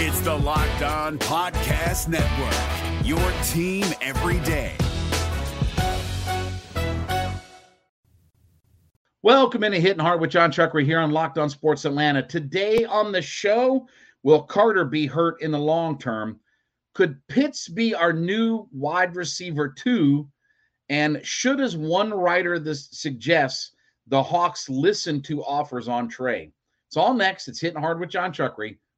It's the Locked On Podcast Network, your team every day. Welcome into Hitting Hard with Jon Chuckery here on Locked On Sports Atlanta. Today on the show, will Carter be hurt in the long term? Could Pitts be our new wide receiver two? And should, as one writer this suggests, the Hawks listen to offers on trade? It's all next. It's Hitting Hard with Jon Chuckery,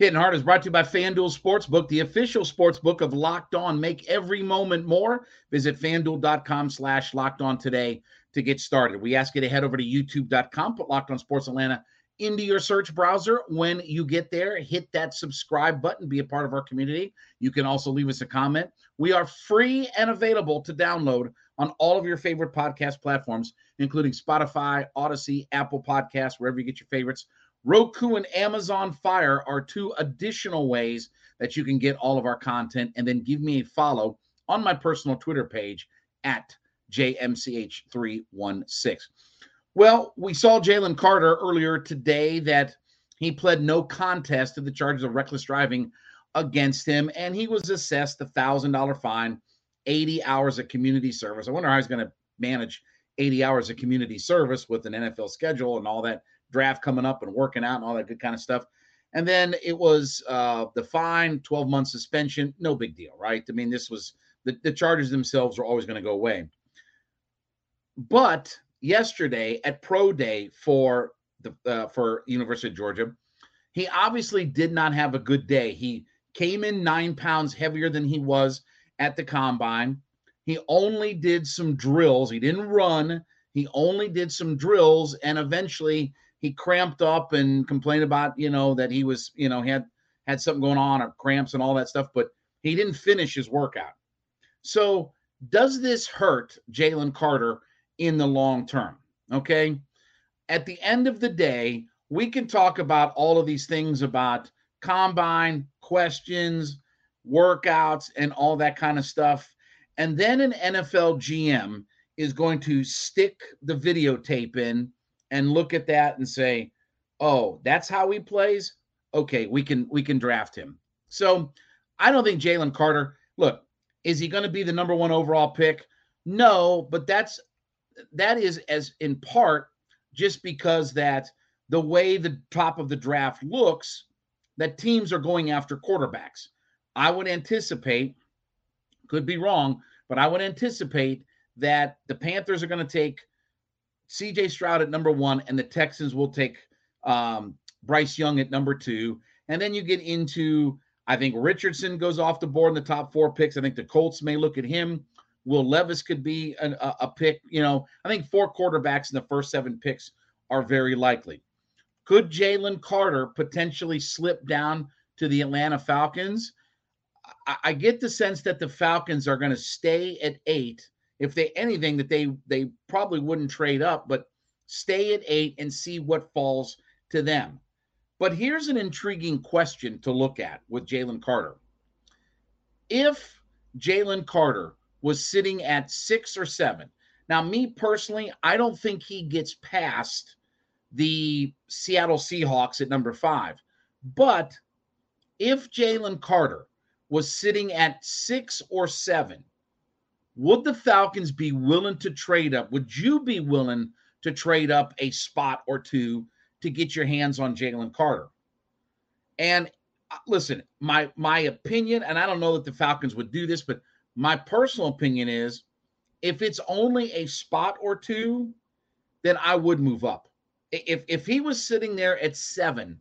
Hitting Hard is brought to you by FanDuel Sportsbook, the official sportsbook of Locked On. Make every moment more. Visit fanduel.com slash locked on today to get started. We ask you to head over to youtube.com, put Locked On Sports Atlanta into your search browser. When you get there, hit that subscribe button, be a part of our community. You can also leave us a comment. We are free and available to download on all of your favorite podcast platforms, including Spotify, Audacy, Apple Podcasts, wherever you get your favorites. Roku and Amazon Fire are two additional ways that you can get all of our content. And then give me a follow on my personal Twitter page at JMCH316. Well, we saw Jalen Carter earlier today that he pled no contest to the charges of reckless driving against him, and he was assessed a thousand dollar fine, 80 hours of community service. I wonder how he's going to manage 80 hours of community service with an NFL schedule and all that draft coming up and working out and all that good kind of stuff. And then it was uh, the fine, 12 month suspension. No big deal, right? I mean, this was the, the charges themselves are always going to go away. But yesterday at pro day for the uh, for University of Georgia, he obviously did not have a good day. He came in nine pounds heavier than he was at the combine. He only did some drills. He didn't run. He only did some drills, and eventually he cramped up and complained about you know that he was you know had had something going on or cramps and all that stuff but he didn't finish his workout. So does this hurt jalen carter in the long term? Okay? At the end of the day we can talk about all of these things about combine questions workouts and all that kind of stuff and then an nfl gm is going to stick the videotape in and look at that and say, "Oh, that's how he plays." Okay, we can we can draft him. So I don't think Jalen Carter. Look, is he going to be the number one overall pick? No, but that's that is as in part just because that the way the top of the draft looks, that teams are going after quarterbacks. I would anticipate, could be wrong, but I would anticipate that the Panthers are going to take CJ Stroud at number one, and the Texans will take um, Bryce Young at number two. And then you get into, I think Richardson goes off the board in the top four picks. I think the Colts may look at him. Will Levis could be an, a, a pick. You know, I think four quarterbacks in the first seven picks are very likely. Could Jalen Carter potentially slip down to the Atlanta Falcons? I, I get the sense that the Falcons are going to stay at eight if they anything that they they probably wouldn't trade up, but stay at eight and see what falls to them. But here's an intriguing question to look at with Jalen Carter. If Jalen Carter was sitting at six or seven, now, me personally, I don't think he gets past the Seattle Seahawks at number five. But if Jalen Carter was sitting at six or seven, would the Falcons be willing to trade up? Would you be willing to trade up a spot or two to get your hands on Jalen Carter? And uh, listen, my my opinion, and I don't know that the Falcons would do this, but my personal opinion is if it's only a spot or two, then I would move up. If if he was sitting there at seven,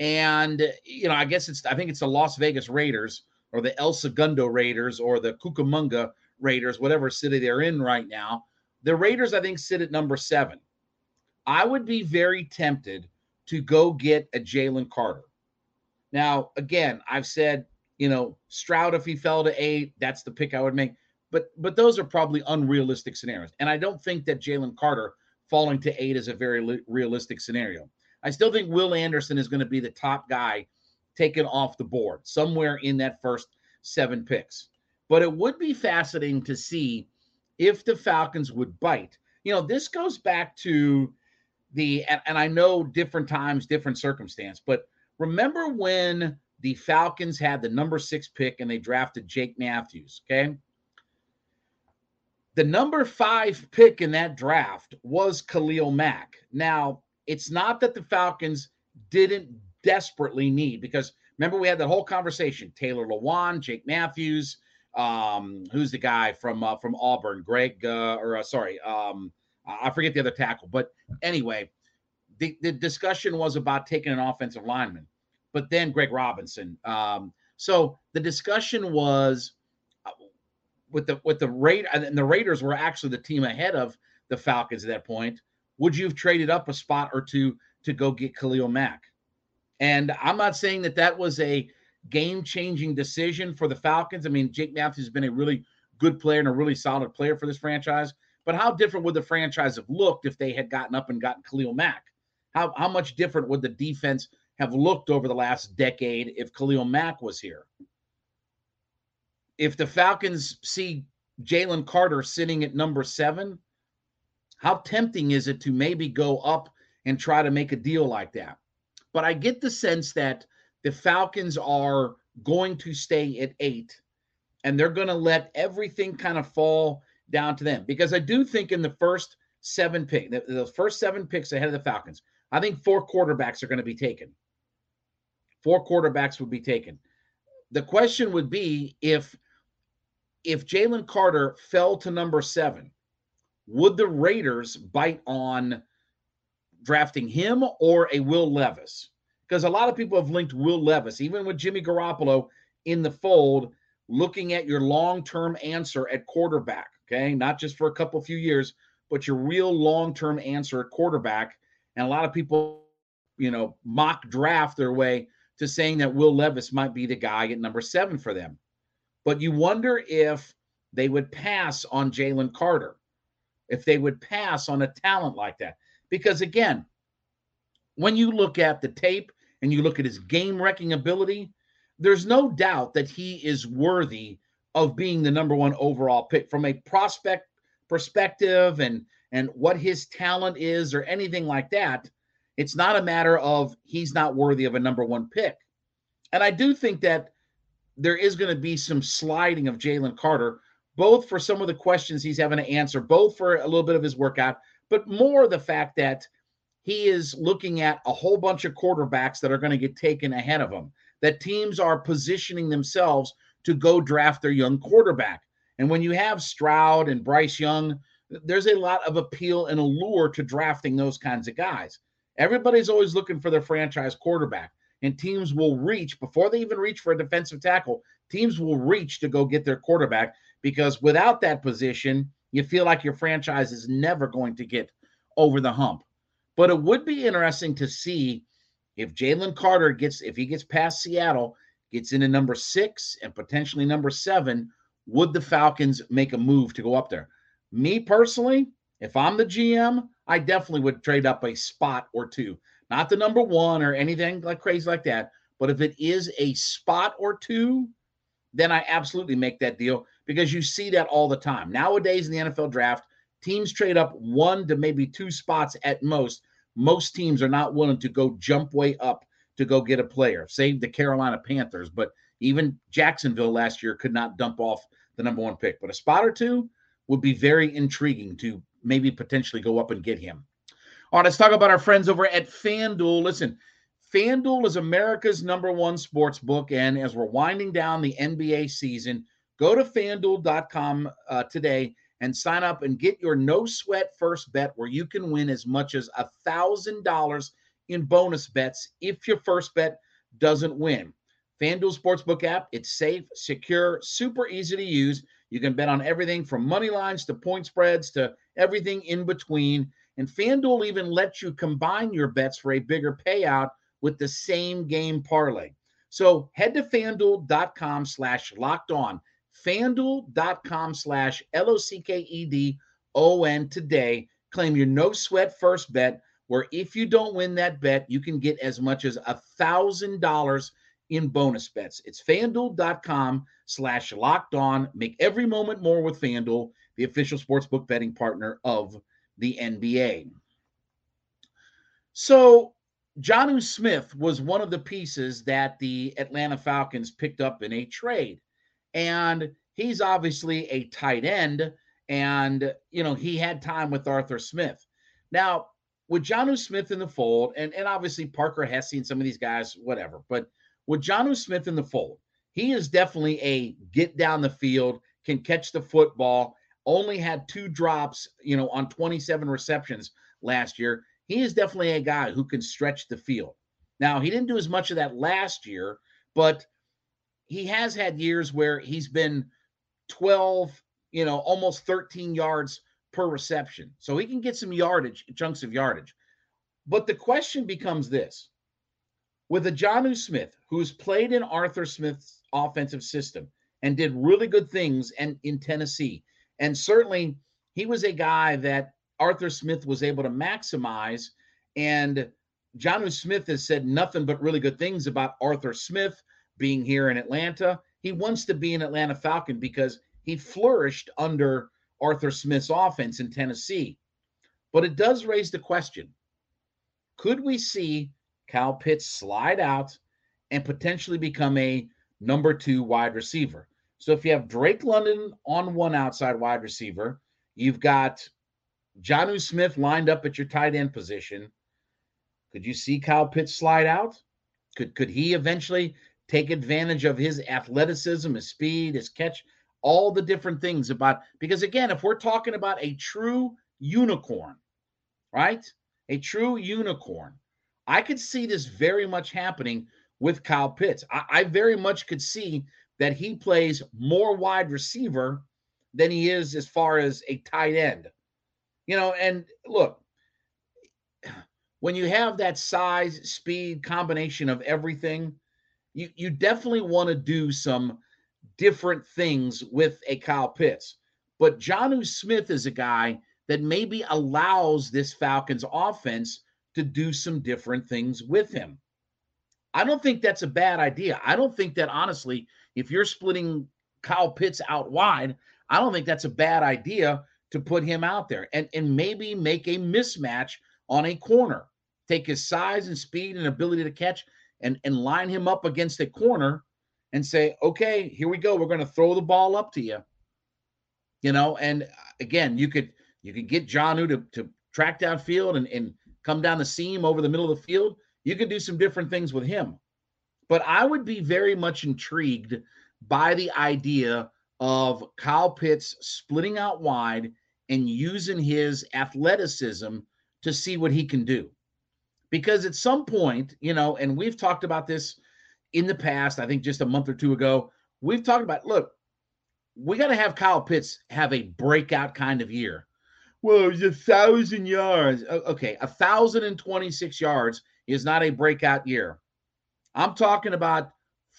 and you know, I guess it's I think it's the Las Vegas Raiders or the El Segundo Raiders or the Cucamonga Raiders, whatever city they're in right now. The Raiders, I think, sit at number seven. I would be very tempted to go get a Jalen Carter. Now, again, I've said, you know, Stroud, if he fell to eight, that's the pick I would make. but but those are probably unrealistic scenarios. And I don't think that Jalen Carter falling to eight is a very li- realistic scenario. I still think Will Anderson is going to be the top guy taken off the board somewhere in that first seven picks. But it would be fascinating to see if the Falcons would bite. You know, this goes back to the, and, and I know different times, different circumstance, but remember when the Falcons had the number six pick and they drafted Jake Matthews, okay? The number five pick in that draft was Khalil Mack. Now, it's not that the Falcons didn't desperately need, because remember we had that whole conversation Taylor Lewan, Jake Matthews, um, who's the guy from uh, from Auburn, Greg, uh, or uh, sorry, um, I forget the other tackle. But anyway, the, the discussion was about taking an offensive lineman, but then Greg Robinson. Um, so the discussion was uh, with the with the Raid and the Raiders were actually the team ahead of the Falcons at that point. Would you have traded up a spot or two to go get Khalil Mack? And I'm not saying that that was a game changing decision for the Falcons. I mean, Jake Matthews has been a really good player and a really solid player for this franchise. But how different would the franchise have looked if they had gotten up and gotten Khalil Mack? How, how much different would the defense have looked over the last decade if Khalil Mack was here? If the Falcons see Jalen Carter sitting at number seven, how tempting is it to maybe go up and try to make a deal like that? But I get the sense that the Falcons are going to stay at eight and they're going to let everything kind of fall down to them because I do think in the first seven pick, the, the first seven picks ahead of the Falcons, I think four quarterbacks are going to be taken. Four quarterbacks would be taken. The question would be if if Jalen Carter fell to number seven, would the Raiders bite on drafting him or a Will Levis? Because a lot of people have linked Will Levis, even with Jimmy Garoppolo in the fold, looking at your long term answer at quarterback. Okay. Not just for a couple few years, but your real long term answer at quarterback. And a lot of people, you know, mock draft their way to saying that Will Levis might be the guy at number seven for them. But you wonder if they would pass on Jalen Carter, if they would pass on a talent like that. Because again, when you look at the tape and you look at his game wrecking ability, there's no doubt that he is worthy of being the number one overall pick from a prospect perspective and and what his talent is or anything like that. It's not a matter of he's not worthy of a number one pick. And I do think that there is going to be some sliding of Jalen Carter, both for some of the questions he's having to answer, both for a little bit of his workout, but more the fact that he is looking at a whole bunch of quarterbacks that are going to get taken ahead of him, that teams are positioning themselves to go draft their young quarterback. And when you have Stroud and Bryce Young, there's a lot of appeal and allure to drafting those kinds of guys. Everybody's always looking for their franchise quarterback, and teams will reach before they even reach for a defensive tackle. Teams will reach to go get their quarterback because without that position, you feel like your franchise is never going to get over the hump. But it would be interesting to see if Jalen Carter gets, if he gets past Seattle, gets into number six and potentially number seven, would the Falcons make a move to go up there? Me personally, if I'm the GM, I definitely would trade up a spot or two. Not the number one or anything like crazy like that. But if it is a spot or two, then I absolutely make that deal because you see that all the time. Nowadays in the NFL draft, Teams trade up one to maybe two spots at most. Most teams are not willing to go jump way up to go get a player. Save the Carolina Panthers, but even Jacksonville last year could not dump off the number one pick. But a spot or two would be very intriguing to maybe potentially go up and get him. All right, let's talk about our friends over at FanDuel. Listen, FanDuel is America's number one sports book. And as we're winding down the NBA season, go to fanduel.com uh, today and sign up and get your no sweat first bet where you can win as much as a thousand dollars in bonus bets if your first bet doesn't win. FanDuel Sportsbook app, it's safe, secure, super easy to use. You can bet on everything from money lines to point spreads to everything in between. And FanDuel even lets you combine your bets for a bigger payout with the same game parlay. So head to fanduel.com slash locked on fanduel.com slash L-O-C-K-E-D-O-N today. Claim your no sweat first bet, where if you don't win that bet, you can get as much as a thousand dollars in bonus bets. It's fanduel.com slash locked on. Make every moment more with FanDuel, the official sportsbook betting partner of the NBA. So Jonnu Smith was one of the pieces that the Atlanta Falcons picked up in a trade. And he's obviously a tight end. And, you know, he had time with Arthur Smith. Now, with Jonnu Smith in the fold, and, and obviously Parker Hesse and some of these guys, whatever, but with Jonnu Smith in the fold, he is definitely a get down the field, can catch the football, only had two drops, you know, on 27 receptions last year. He is definitely a guy who can stretch the field. Now, he didn't do as much of that last year, but he has had years where he's been 12, you know, almost 13 yards per reception. So he can get some yardage, chunks of yardage. But the question becomes this with a Jonnu Smith, who's played in Arthur Smith's offensive system and did really good things and in Tennessee. And certainly he was a guy that Arthur Smith was able to maximize. And Jonnu Smith has said nothing but really good things about Arthur Smith being here in Atlanta. He wants to be an Atlanta Falcon because he flourished under Arthur Smith's offense in Tennessee. But it does raise the question could we see Kyle Pitts slide out and potentially become a number two wide receiver? So if you have Drake London on one outside wide receiver, you've got Jonnu Smith lined up at your tight end position. Could you see Kyle Pitts slide out? Could could he eventually take advantage of his athleticism, his speed, his catch, all the different things about because again, if we're talking about a true unicorn, right? A true unicorn, I could see this very much happening with Kyle Pitts. I, I very much could see that he plays more wide receiver than he is as far as a tight end. You know, and look, when you have that size, speed combination of everything, you you definitely want to do some different things with a Kyle Pitts. But Jonnu Smith is a guy that maybe allows this Falcons offense to do some different things with him. I don't think that's a bad idea. I don't think that honestly, if you're splitting Kyle Pitts out wide, I don't think that's a bad idea to put him out there and, and maybe make a mismatch on a corner. Take his size and speed and ability to catch and, and line him up against a corner and say, okay, here we go. We're going to throw the ball up to you. You know, and uh, again, you could you could get Jonnu to, to track down field and, and come down the seam over the middle of the field. You could do some different things with him. But I would be very much intrigued by the idea of Kyle Pitts splitting out wide and using his athleticism to see what he can do. Because at some point, you know, and we've talked about this in the past, I think just a month or two ago, we've talked about look, we got to have Kyle Pitts have a breakout kind of year. Well, it's a thousand yards. Okay, a thousand and twenty-six yards is not a breakout year. I'm talking about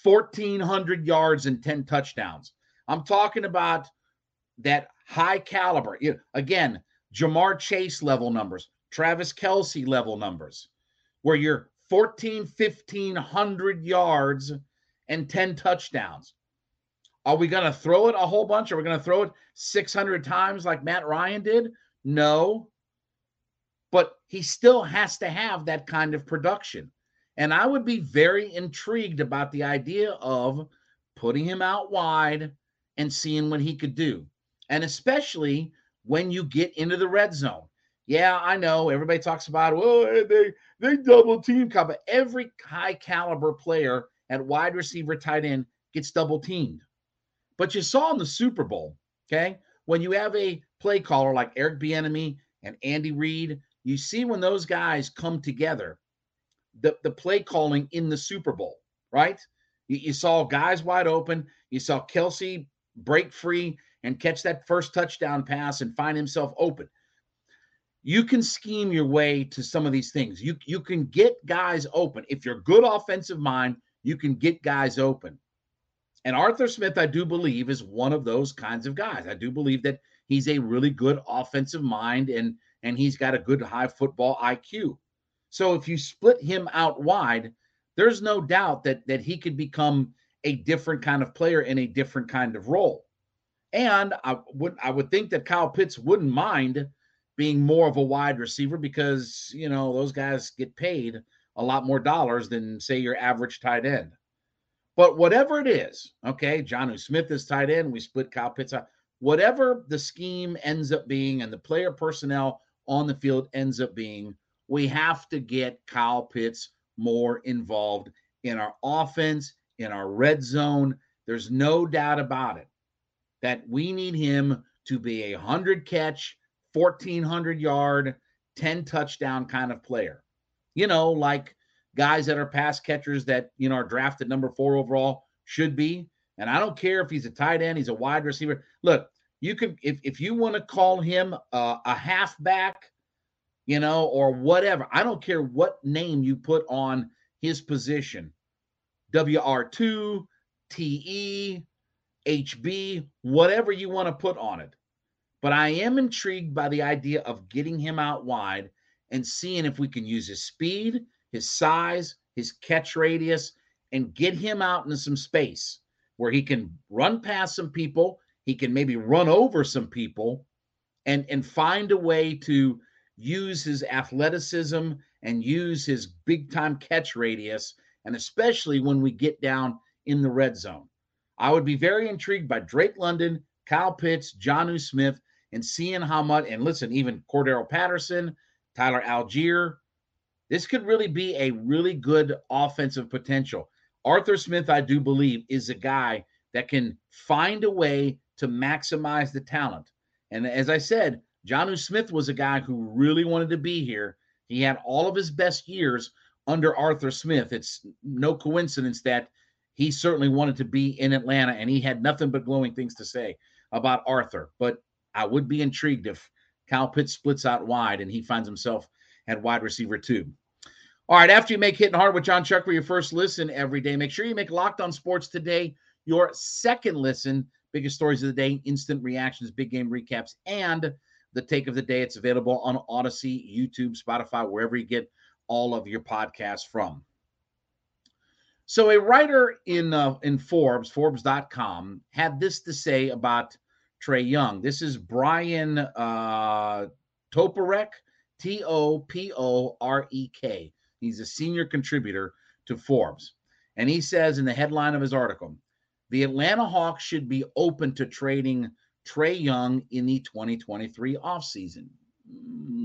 1,400 yards and 10 touchdowns. I'm talking about that high caliber. Again, Ja'Marr Chase level numbers, Travis Kelce level numbers, where you're 14, 1500 yards and 10 touchdowns. Are we going to throw it a whole bunch? Are we going to throw it 600 times like Matt Ryan did? No. But he still has to have that kind of production. And I would be very intrigued about the idea of putting him out wide and seeing what he could do. And especially when you get into the red zone. Yeah, I know everybody talks about, well, eh, they they double team cover. Every high caliber player at wide receiver tight end gets double teamed. But you saw in the Super Bowl, okay, when you have a play caller like Eric Bieniemy and Andy Reid, you see when those guys come together, the, the play calling in the Super Bowl, right? You, you saw guys wide open. You saw Kelce break free and catch that first touchdown pass and find himself open. You can scheme your way to some of these things. You you can get guys open. If you're good offensive mind, you can get guys open. And Arthur Smith, I do believe, is one of those kinds of guys. I do believe that he's a really good offensive mind and and he's got a good high football IQ. So if you split him out wide, there's no doubt that that he could become a different kind of player in a different kind of role. And I would I would think that Kyle Pitts wouldn't mind being more of a wide receiver because you know those guys get paid a lot more dollars than say your average tight end. But whatever it is, okay, Jonnu Smith is tight end. We split Kyle Pitts out. Whatever the scheme ends up being and the player personnel on the field ends up being, we have to get Kyle Pitts more involved in our offense, in our red zone. There's no doubt about it that we need him to be a 100 catch, 1400 yard, 10 touchdown kind of player. You know, like guys that are pass catchers that, you know, are drafted number four overall should be. And I don't care if he's a tight end, he's a wide receiver. Look, you can, if, if you want to call him a halfback, you know, or whatever. I don't care what name you put on his position WR2, TE, HB, whatever you want to put on it. But I am intrigued by the idea of getting him out wide and seeing if we can use his speed, his size, his catch radius, and get him out into some space where he can run past some people, he can maybe run over some people, and and find a way to use his athleticism and use his big time catch radius, and especially when we get down in the red zone. I would be very intrigued by Drake London, Kyle Pitts, Jonnu Smith, and seeing how much, and listen, even Cordarrelle Patterson, Tyler Allgeier, This could really be a really good offensive potential. Arthur Smith, I do believe, is a guy that can find a way to maximize the talent. And as I said, Jonnu Smith was a guy who really wanted to be here. He had all of his best years under Arthur Smith. It's no coincidence that he certainly wanted to be in Atlanta and he had nothing but glowing things to say about Arthur. But I would be intrigued if Kyle Pitts splits out wide and he finds himself at wide receiver two. All right, after you make Hitting Hard with Jon Chuck for your first listen every day, make sure you make Locked On Sports today your second listen. Biggest stories of the day, instant reactions, big game recaps, and the take of the day. It's available on Audacy, YouTube, Spotify, wherever you get all of your podcasts from. So a writer in uh, in Forbes, Forbes.com, had this to say about Trae Young. This is Brian uh, Toporek, T O P O R E K. He's a senior contributor to Forbes. And he says in the headline of his article, the Atlanta Hawks should be open to trading Trae Young in the 2023 offseason.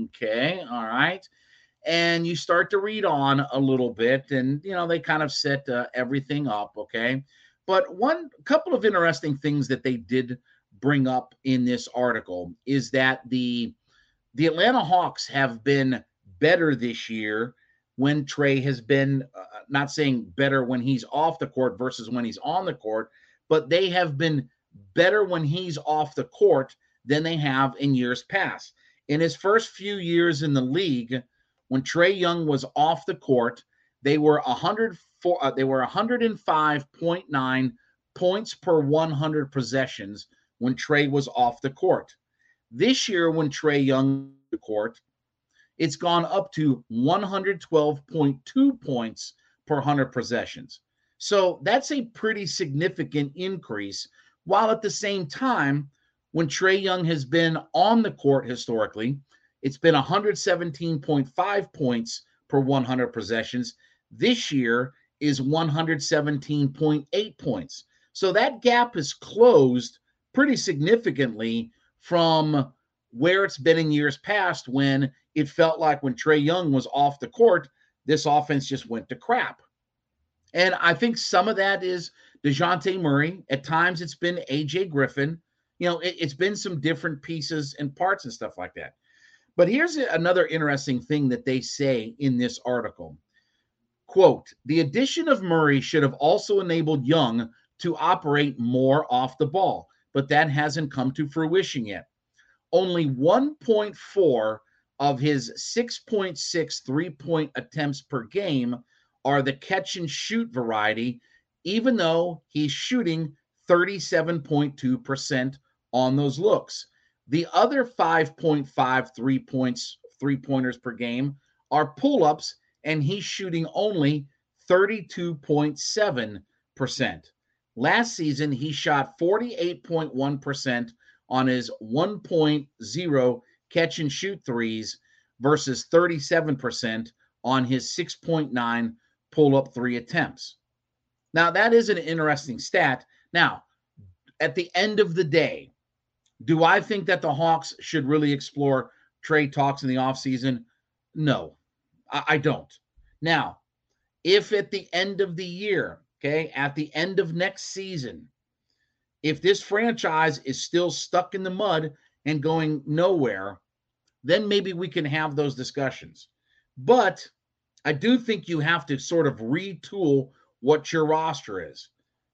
Okay, all right. And you start to read on a little bit, and you know, they kind of set uh, everything up. Okay. But one couple of interesting things that they did bring up in this article is that the the Atlanta Hawks have been better this year when Trae has been uh, not saying better when he's off the court versus when he's on the court, but they have been better when he's off the court than they have in years past. In his first few years in the league, when Trae Young was off the court, they were 104 uh, they were 105.9 points per 100 possessions when Trae was off the court. This year when Trae Young the court, it's gone up to 112.2 points per 100 possessions. So that's a pretty significant increase while at the same time, when Trae Young has been on the court historically, it's been 117.5 points per 100 possessions. This year is 117.8 points. So that gap is closed pretty significantly from where it's been in years past when it felt like when Trae Young was off the court, this offense just went to crap. And I think some of that is DeJounte Murray. At times it's been AJ Griffin. You know, it, has been some different pieces and parts and stuff like that. But here's another interesting thing that they say in this article. Quote, the addition of Murray should have also enabled Young to operate more off the ball, but that hasn't come to fruition yet. Only 1.4 of his 6.6 three point attempts per game are the catch and shoot variety even though he's shooting 37.2% on those looks. The other 5.5 three points, three pointers per game are pull ups, and he's shooting only 32.7%. Last season, he shot 48.1% on his 1.0 catch and shoot threes versus 37% on his 6.9 pull up three attempts. Now, that is an interesting stat. Now, at the end of the day, do I think that the Hawks should really explore trade talks in the offseason? No, I, I don't. Now, if at the end of the year, okay, at the end of next season, if this franchise is still stuck in the mud and going nowhere, then maybe we can have those discussions. But I do think you have to sort of retool what your roster is.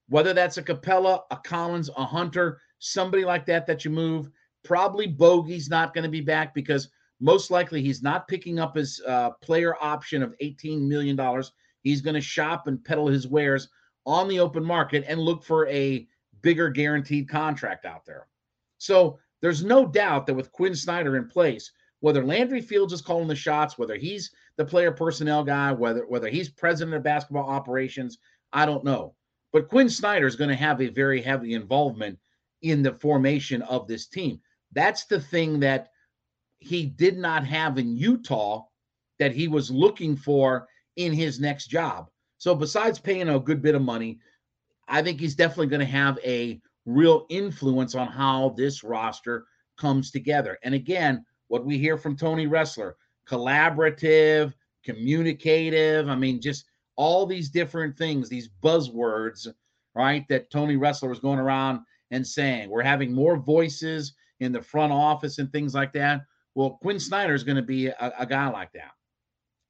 Whether that's a Capela, a Collins, a Hunter, somebody like that that you move. Probably Bogey's not going to be back because most likely he's not picking up his uh, player option of $18 million. He's going to shop and peddle his wares on the open market and look for a bigger guaranteed contract out there. So there's no doubt that with Quin Snyder in place, whether Landry Fields is calling the shots, whether he's the player personnel guy, whether whether he's president of basketball operations, I don't know. But Quin Snyder is going to have a very heavy involvement in the formation of this team. That's the thing that he did not have in Utah that he was looking for in his next job. So besides paying a good bit of money, I think he's definitely going to have a real influence on how this roster comes together. And again, what we hear from Tony Ressler, collaborative, communicative, I mean just all these different things, these buzzwords, right? That Tony Ressler was going around and saying we're having more voices in the front office and things like that. Well, Quin Snyder is going to be a, a guy like that.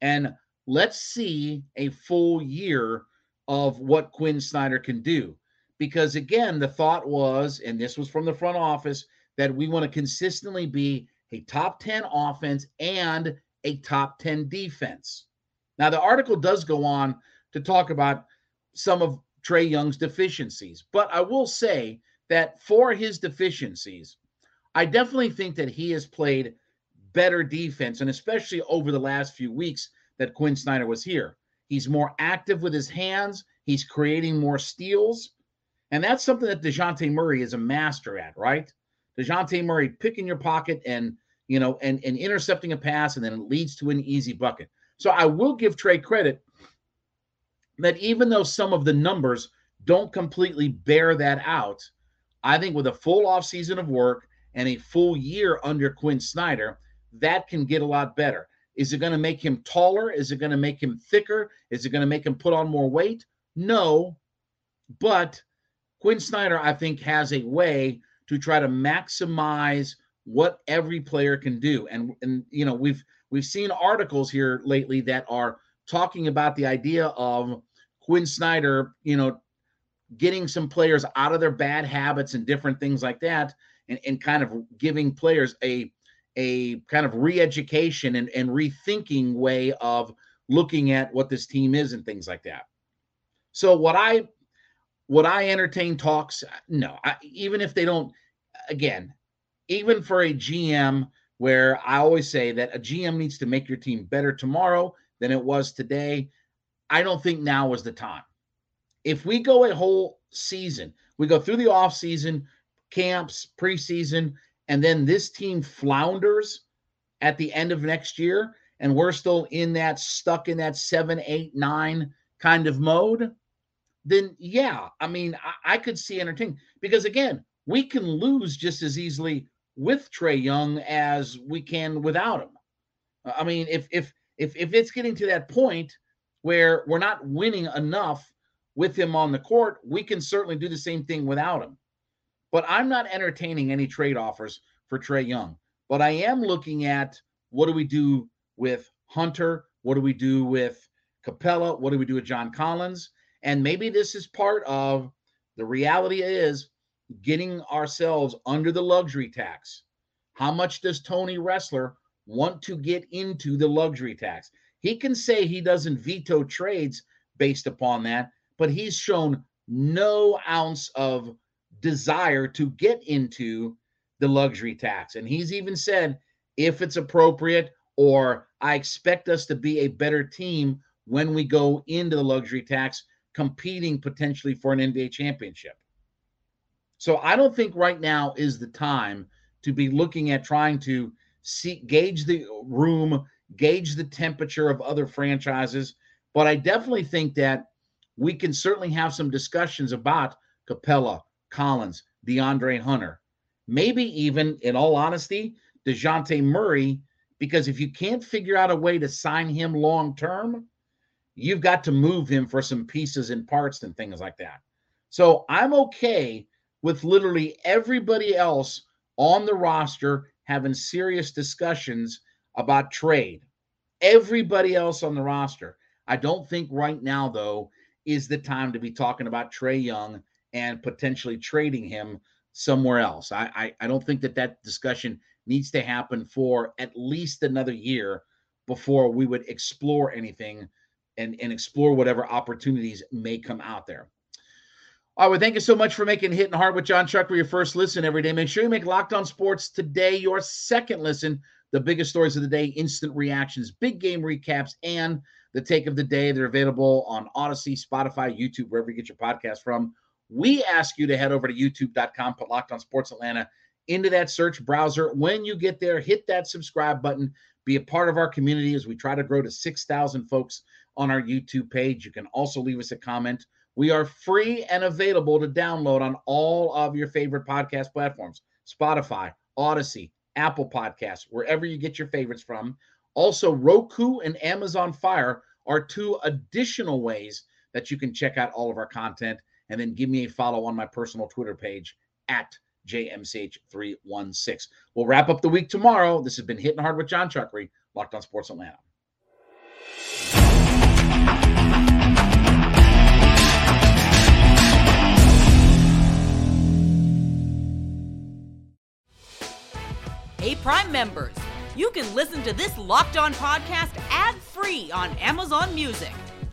And let's see a full year of what Quin Snyder can do. Because again, the thought was, and this was from the front office, that we want to consistently be a top 10 offense and a top 10 defense. Now, the article does go on to talk about some of Trae Young's deficiencies, but I will say that for his deficiencies, I definitely think that he has played better defense, and especially over the last few weeks that Quin Snyder was here. He's more active with his hands, he's creating more steals. And that's something that DeJounte Murray is a master at, right? DeJounte Murray picking your pocket and you know and, and intercepting a pass, and then it leads to an easy bucket. So I will give Trae credit that even though some of the numbers don't completely bear that out, I think with a full off season of work and a full year under Quinn Snyder, that can get a lot better. Is it going to make him taller? Is it going to make him thicker? Is it going to make him put on more weight? No. But Quin Snyder, I think, has a way to try to maximize what every player can do. And and you know, we've we've seen articles here lately that are talking about the idea of Quin Snyder, you know, getting some players out of their bad habits and different things like that, and, and kind of giving players a a kind of re-education and, and rethinking way of looking at what this team is and things like that. So what I would I entertain talks? No, I, even if they don't. Again, even for a GM, where I always say that a GM needs to make your team better tomorrow than it was today. I don't think now is the time if we go a whole season, we go through the off season, camps, preseason, and then this team flounders at the end of next year, and we're still in that stuck in that seven, eight, nine kind of mode, then yeah, I mean, I, I could see entertaining because again, we can lose just as easily with Trae Young as we can without him. I mean, if if if if it's getting to that point where we're not winning enough with him on the court, we can certainly do the same thing without him. But I'm not entertaining any trade offers for Trae Young. But I am looking at what do we do with Hunter? What do we do with Capela? What do we do with John Collins? And maybe this is part of the reality is getting ourselves under the luxury tax. How much does Tony Ressler want to get into the luxury tax? He can say he doesn't veto trades based upon that, but he's shown no ounce of desire to get into the luxury tax. And he's even said if it's appropriate, or I expect us to be a better team when we go into the luxury tax, competing potentially for an NBA championship. So I don't think right now is the time to be looking at trying to see gauge the room, gauge the temperature of other franchises. But I definitely think that we can certainly have some discussions about Capela, Collins, DeAndre Hunter, maybe even, in all honesty, DeJounte Murray, because if you can't figure out a way to sign him long term, you've got to move him for some pieces and parts and things like that. So I'm okay with literally everybody else on the roster having serious discussions about trade. Everybody else on the roster. I don't think right now, though, is the time to be talking about Trae Young and potentially trading him somewhere else. I, I, I don't think that that discussion needs to happen for at least another year before we would explore anything and, and explore whatever opportunities may come out there. All right, well, thank you so much for making Hitting Hard with Jon Chuck for your first listen every day. Make sure you make Locked On Sports today your second listen. The biggest stories of the day, instant reactions, big game recaps, and the take of the day. They're available on Audacy, Spotify, YouTube, wherever you get your podcast from. We ask you to head over to youtube.com, put Locked On Sports Atlanta into that search browser. When you get there, hit that subscribe button. Be a part of our community as we try to grow to 6,000 folks on our YouTube page. You can also leave us a comment. We are free and available to download on all of your favorite podcast platforms Spotify, Audacy, Apple Podcasts, wherever you get your favorites from. Also, Roku and Amazon Fire are two additional ways that you can check out all of our content. And then give me a follow on my personal Twitter page at JMCH316. We'll wrap up the week tomorrow. This has been Hitting Hard with Jon Chuckery, Locked on Sports Atlanta. Hey, Prime members, you can listen to this Locked On podcast ad free on Amazon Music.